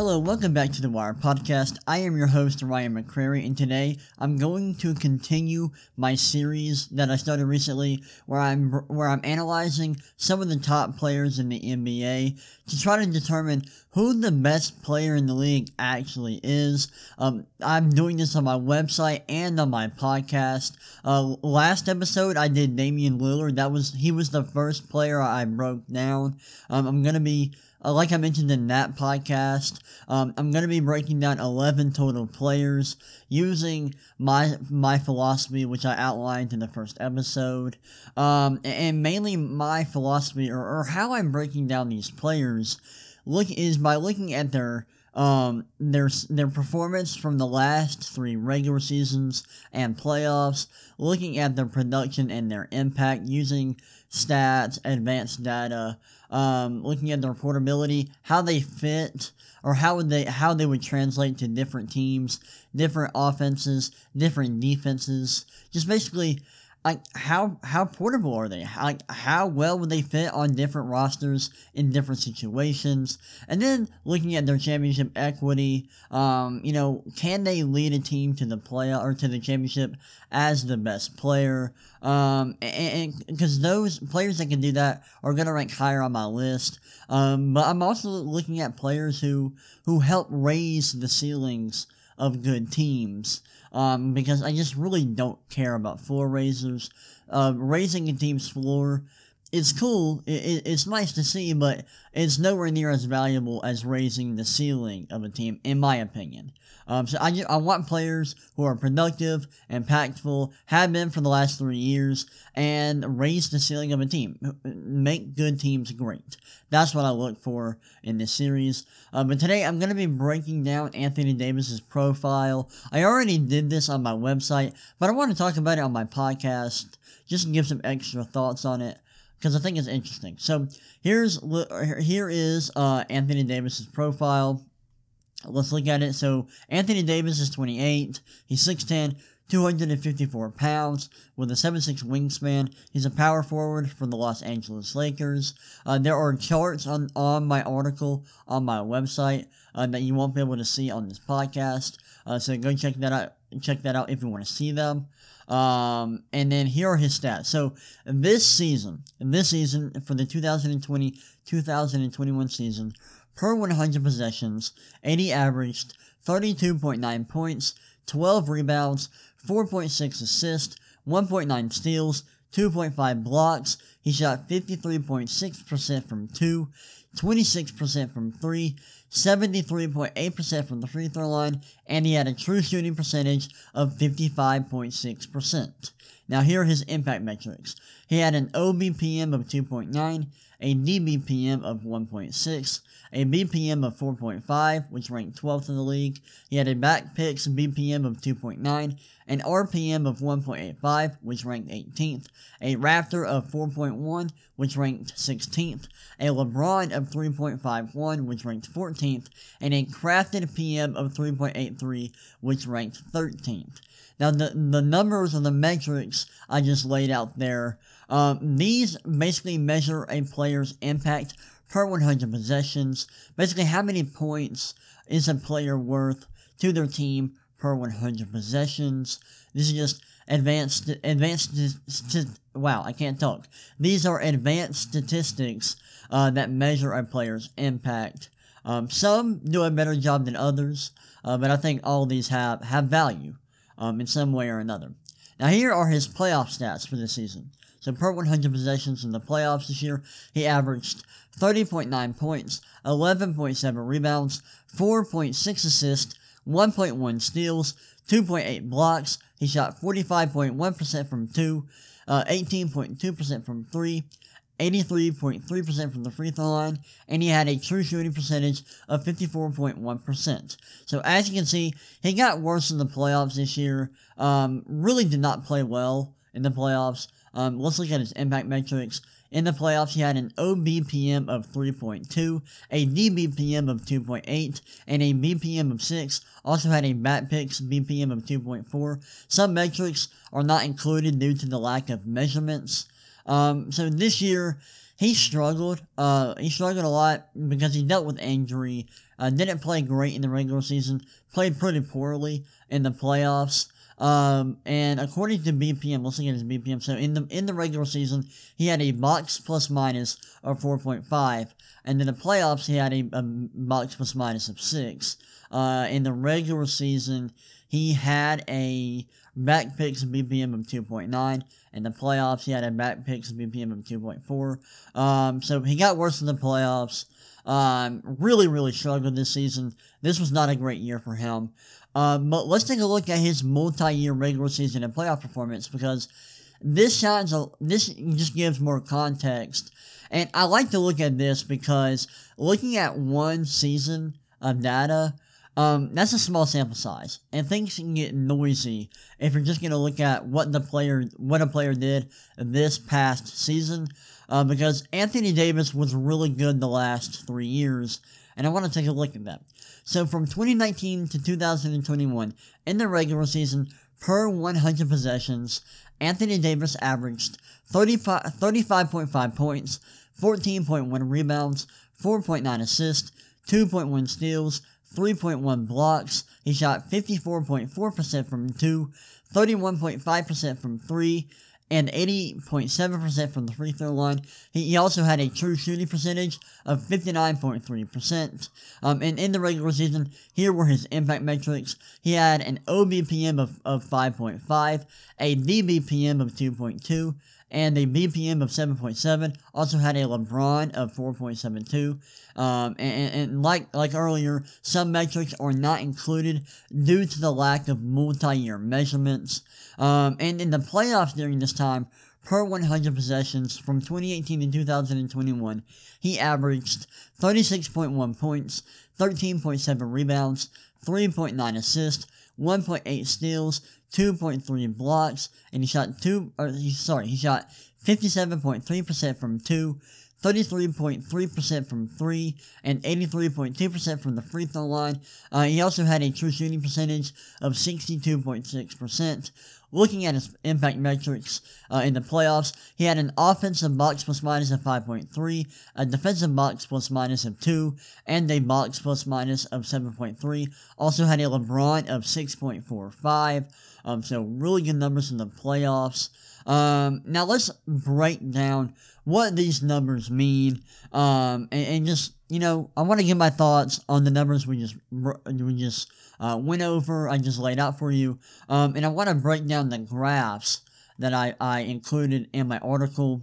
Hello, welcome back to the Wire Podcast. I am your host, Ryan McCrary, and today I'm going to continue my series that I started recently where I'm where I'm analyzing some of the top players in the NBA to try to determine who the best player in the league actually is. Um, I'm doing this on my website and on my podcast. Uh, last episode I did Damian Lillard. That was he was the first player I broke down. Um, I'm gonna be uh, like I mentioned in that podcast, um, I'm going to be breaking down 11 total players using my my philosophy, which I outlined in the first episode, um, and mainly my philosophy or, or how I'm breaking down these players. Look is by looking at their um, their their performance from the last three regular seasons and playoffs, looking at their production and their impact using stats, advanced data, um, looking at their portability, how they fit, or how would they how they would translate to different teams, different offenses, different defenses, just basically like how how portable are they? Like how well would they fit on different rosters in different situations? And then looking at their championship equity, um, you know, can they lead a team to the play or to the championship as the best player? Um, and because those players that can do that are gonna rank higher on my list. Um, but I'm also looking at players who who help raise the ceilings of good teams um, because I just really don't care about floor raisers. Uh, raising a team's floor is cool, it, it's nice to see, but it's nowhere near as valuable as raising the ceiling of a team, in my opinion. Um, so I, I want players who are productive, impactful, have been for the last three years, and raise the ceiling of a team. Make good teams great. That's what I look for in this series. Uh, but today I'm going to be breaking down Anthony Davis's profile. I already did this on my website, but I want to talk about it on my podcast just give some extra thoughts on it because I think it's interesting. So here's here is uh, Anthony Davis's profile. Let's look at it. So Anthony Davis is 28. He's 6'10", 254 pounds, with a 7'6 wingspan. He's a power forward for the Los Angeles Lakers. Uh, there are charts on, on my article on my website uh, that you won't be able to see on this podcast. Uh, so go check that out. Check that out if you want to see them. Um, and then here are his stats. So this season, this season for the 2020-2021 season, per 100 possessions, 80 averaged 32.9 points, 12 rebounds, 4.6 assists, 1.9 steals, 2.5 blocks. He shot 53.6% from 2, 26% from 3, 73.8% from the free throw line, and he had a true shooting percentage of 55.6%. Now, here are his impact metrics. He had an OBPM of 2.9, a DBPM of 1.6, a BPM of 4.5, which ranked 12th in the league. He had a Backpicks BPM of 2.9, an RPM of 1.85, which ranked 18th, a Raptor of 4.1, which ranked 16th, a LeBron of 3.51, which ranked 14th, and a crafted PM of 3.83, which ranked 13th. Now, the, the numbers and the metrics I just laid out there, um, these basically measure a player's impact per 100 possessions. Basically, how many points is a player worth to their team per 100 possessions. This is just advanced, advanced, wow, I can't talk. These are advanced statistics uh, that measure a player's impact. Um, some do a better job than others, uh, but I think all these have, have value um, in some way or another. Now, here are his playoff stats for this season. So, per 100 possessions in the playoffs this year, he averaged 30.9 points, 11.7 rebounds, 4.6 assists, 1.1 steals, 2.8 blocks. He shot 45.1% from 2, uh, 18.2% from 3, 83.3% from the free throw line, and he had a true shooting percentage of 54.1%. So as you can see, he got worse in the playoffs this year. Um, really did not play well in the playoffs. Um, let's look at his impact metrics. In the playoffs, he had an OBPM of 3.2, a DBPM of 2.8, and a BPM of 6. Also had a picks BPM of 2.4. Some metrics are not included due to the lack of measurements. Um, so this year, he struggled. Uh, he struggled a lot because he dealt with injury. Uh, didn't play great in the regular season, played pretty poorly in the playoffs. Um, and according to BPM, let's look at his BPM. So in the in the regular season, he had a box plus minus of 4.5, and in the playoffs, he had a, a box plus minus of six. Uh, in the regular season, he had a Backpicks BPM of 2.9. In the playoffs, he had a Backpicks BPM of 2.4. Um, so he got worse in the playoffs. Um, really, really struggled this season. This was not a great year for him. Um, but let's take a look at his multi-year regular season and playoff performance because this shines a, this just gives more context. And I like to look at this because looking at one season of data, um, that's a small sample size, and things can get noisy if you're just going to look at what the player, what a player did this past season. Uh, because Anthony Davis was really good the last three years, and I want to take a look at that. So from 2019 to 2021, in the regular season, per 100 possessions, Anthony Davis averaged 35, 35.5 points, 14.1 rebounds, 4.9 assists, 2.1 steals, 3.1 blocks. He shot 54.4% from 2, 31.5% from 3, and 80.7% from the free throw line. He, also had a true shooting percentage of 59.3%. Um, and in the regular season, here were his impact metrics. He had an OBPM of, of 5.5, a DBPM of 2.2, and a BPM of 7.7. Also had a LeBron of 4.72. Um, and, and like like earlier, some metrics are not included due to the lack of multi-year measurements. Um, and in the playoffs during this time, per 100 possessions from 2018 to 2021, he averaged 36.1 points, 13.7 rebounds, 3.9 assists, 1.8 steals, 2.3 blocks, and he shot two. Or he, sorry, he shot 57.3% from two, 33.3% from three, and 83.2% from the free throw line. Uh, he also had a true shooting percentage of 62.6%. Looking at his impact metrics uh, in the playoffs, he had an offensive box plus minus of 5.3, a defensive box plus minus of 2, and a box plus minus of 7.3. Also had a LeBron of 6.45. Um, so really good numbers in the playoffs. Um, now let's break down what these numbers mean. Um, and, and just you know, I want to give my thoughts on the numbers we just we just uh, went over. I just laid out for you. Um, and I want to break down the graphs that I I included in my article.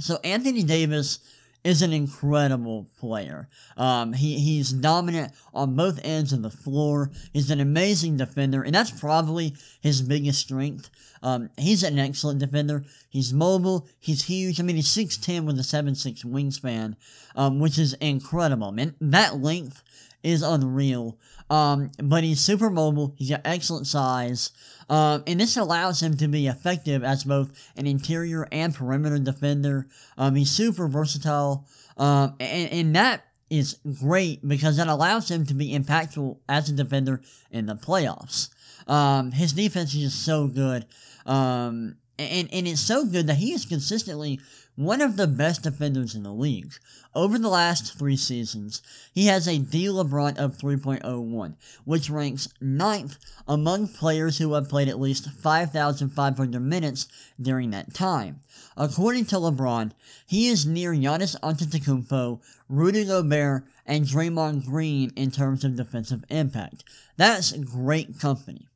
So Anthony Davis is an incredible player. Um, he, he's dominant on both ends of the floor. He's an amazing defender, and that's probably his biggest strength. Um, he's an excellent defender. He's mobile. He's huge. I mean, he's 6'10 with a 7'6 wingspan, um, which is incredible. Man, that length is unreal. Um, but he's super mobile. He's got excellent size. Um, and this allows him to be effective as both an interior and perimeter defender. Um, he's super versatile. Um, and, and that is great because that allows him to be impactful as a defender in the playoffs. Um, his defense is just so good. Um, and, and it's so good that he is consistently one of the best defenders in the league. Over the last three seasons, he has a D LeBron of 3.01, which ranks ninth among players who have played at least 5,500 minutes during that time. According to LeBron, he is near Giannis Antetokounmpo, Rudy Gobert, and Draymond Green in terms of defensive impact. That's great company.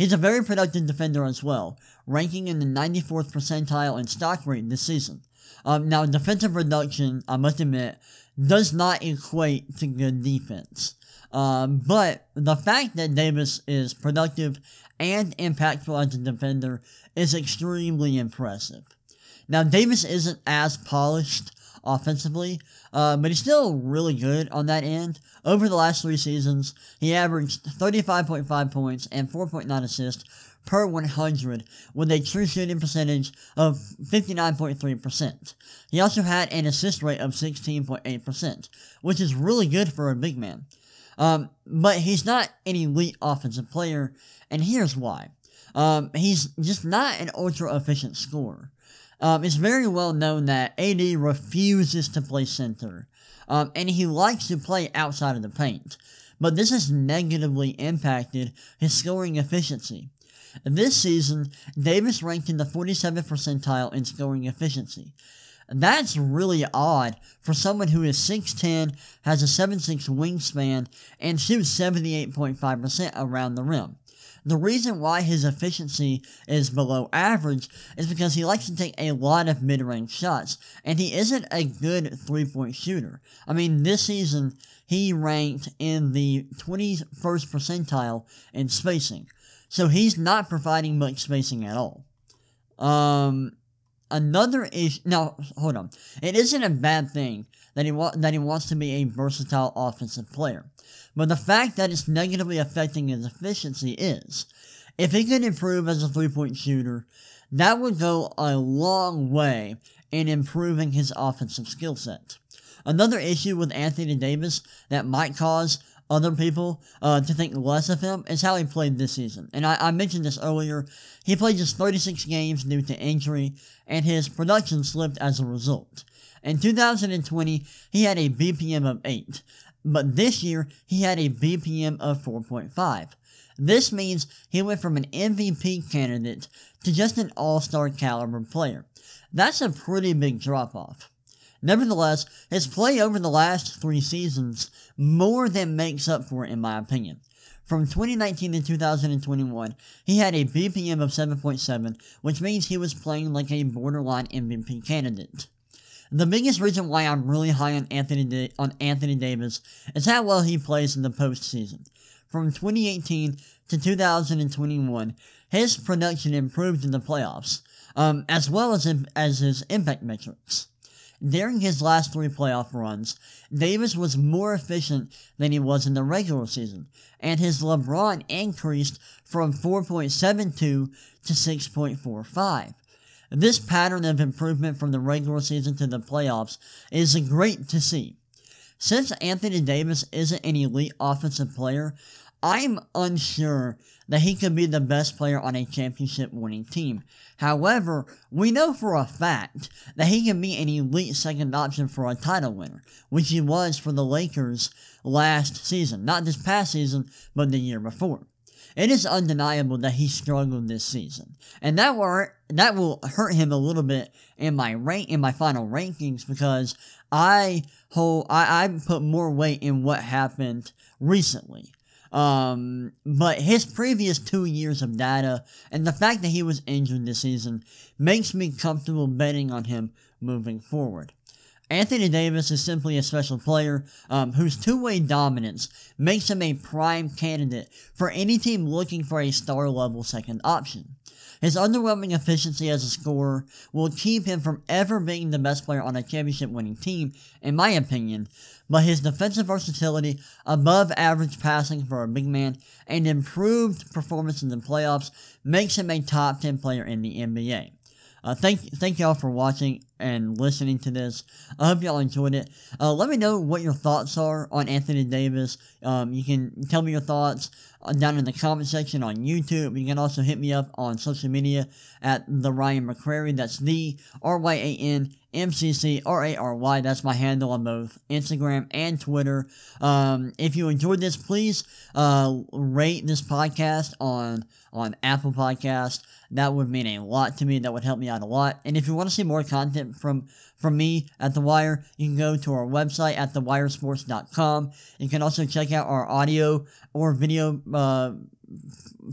He's a very productive defender as well, ranking in the 94th percentile in stock rate this season. Um, now, defensive production, I must admit, does not equate to good defense. Um, but the fact that Davis is productive and impactful as a defender is extremely impressive. Now, Davis isn't as polished offensively, uh, but he's still really good on that end. Over the last three seasons, he averaged 35.5 points and 4.9 assists per 100 with a true shooting percentage of 59.3%. He also had an assist rate of 16.8%, which is really good for a big man. Um, but he's not an elite offensive player, and here's why. Um, he's just not an ultra efficient scorer. Um, it's very well known that AD refuses to play center. um, and he likes to play outside of the paint. But this has negatively impacted his scoring efficiency. This season, Davis ranked in the 47th percentile in scoring efficiency. That's really odd for someone who is 6'10, has a 7'6 wingspan, and shoots 78.5% around the rim. The reason why his efficiency is below average is because he likes to take a lot of mid range shots, and he isn't a good three point shooter. I mean, this season, he ranked in the 21st percentile in spacing. So he's not providing much spacing at all. Um, another issue. Now, hold on. It isn't a bad thing that he wa- that he wants to be a versatile offensive player, but the fact that it's negatively affecting his efficiency is. If he could improve as a three point shooter, that would go a long way in improving his offensive skill set. Another issue with Anthony Davis that might cause other people uh, to think less of him is how he played this season. And I, I, mentioned this earlier. He played just 36 games due to injury, and his production slipped as a result. In 2020, he had a BPM of 8, but this year he had a BPM of 4.5. This means he went from an MVP candidate to just an all star caliber player. That's a pretty big drop off. Nevertheless, his play over the last three seasons more than makes up for it, in my opinion. From 2019 to 2021, he had a BPM of 7.7, which means he was playing like a borderline MVP candidate. The biggest reason why I'm really high on Anthony da- on Anthony Davis is how well he plays in the postseason. From 2018 to 2021, his production improved in the playoffs, um, as well as in, as his impact metrics. During his last three playoff runs, Davis was more efficient than he was in the regular season, and his LeBron increased from 4.72 to 6.45. This pattern of improvement from the regular season to the playoffs is great to see. Since Anthony Davis isn't an elite offensive player, I'm unsure that he could be the best player on a championship winning team. However, we know for a fact that he can be an elite second option for a title winner, which he was for the Lakers last season. Not this past season, but the year before. It is undeniable that he struggled this season, and that will that will hurt him a little bit in my rank in my final rankings because I hold I, I put more weight in what happened recently. Um, but his previous two years of data and the fact that he was injured this season makes me comfortable betting on him moving forward. Anthony Davis is simply a special player um, whose two way dominance makes him a prime candidate for any team looking for a star level second option. His underwhelming efficiency as a scorer will keep him from ever being the best player on a championship winning team, in my opinion, but his defensive versatility, above average passing for a big man, and improved performance in the playoffs makes him a top 10 player in the NBA. Uh, thank thank y'all for watching and listening to this. I hope y'all enjoyed it. Uh, let me know what your thoughts are on Anthony Davis. Um, you can tell me your thoughts uh, down in the comment section on YouTube. You can also hit me up on social media at the Ryan McCrary. That's the R Y A N M C C R A R Y. That's my handle on both Instagram and Twitter. Um, if you enjoyed this, please uh, rate this podcast on on Apple Podcast. That would mean a lot to me. That would help me out a lot. And if you want to see more content from from me at The Wire, you can go to our website at thewiresports.com. You can also check out our audio or video uh,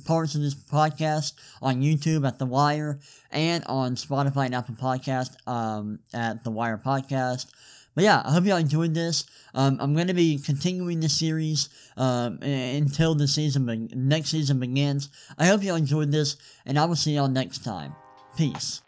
parts of this podcast on YouTube at The Wire and on Spotify and Apple Podcast um, at The Wire Podcast. But yeah, I hope y'all enjoyed this. Um, I'm going to be continuing the series um, until the season be- next season begins. I hope y'all enjoyed this, and I will see y'all next time. Peace.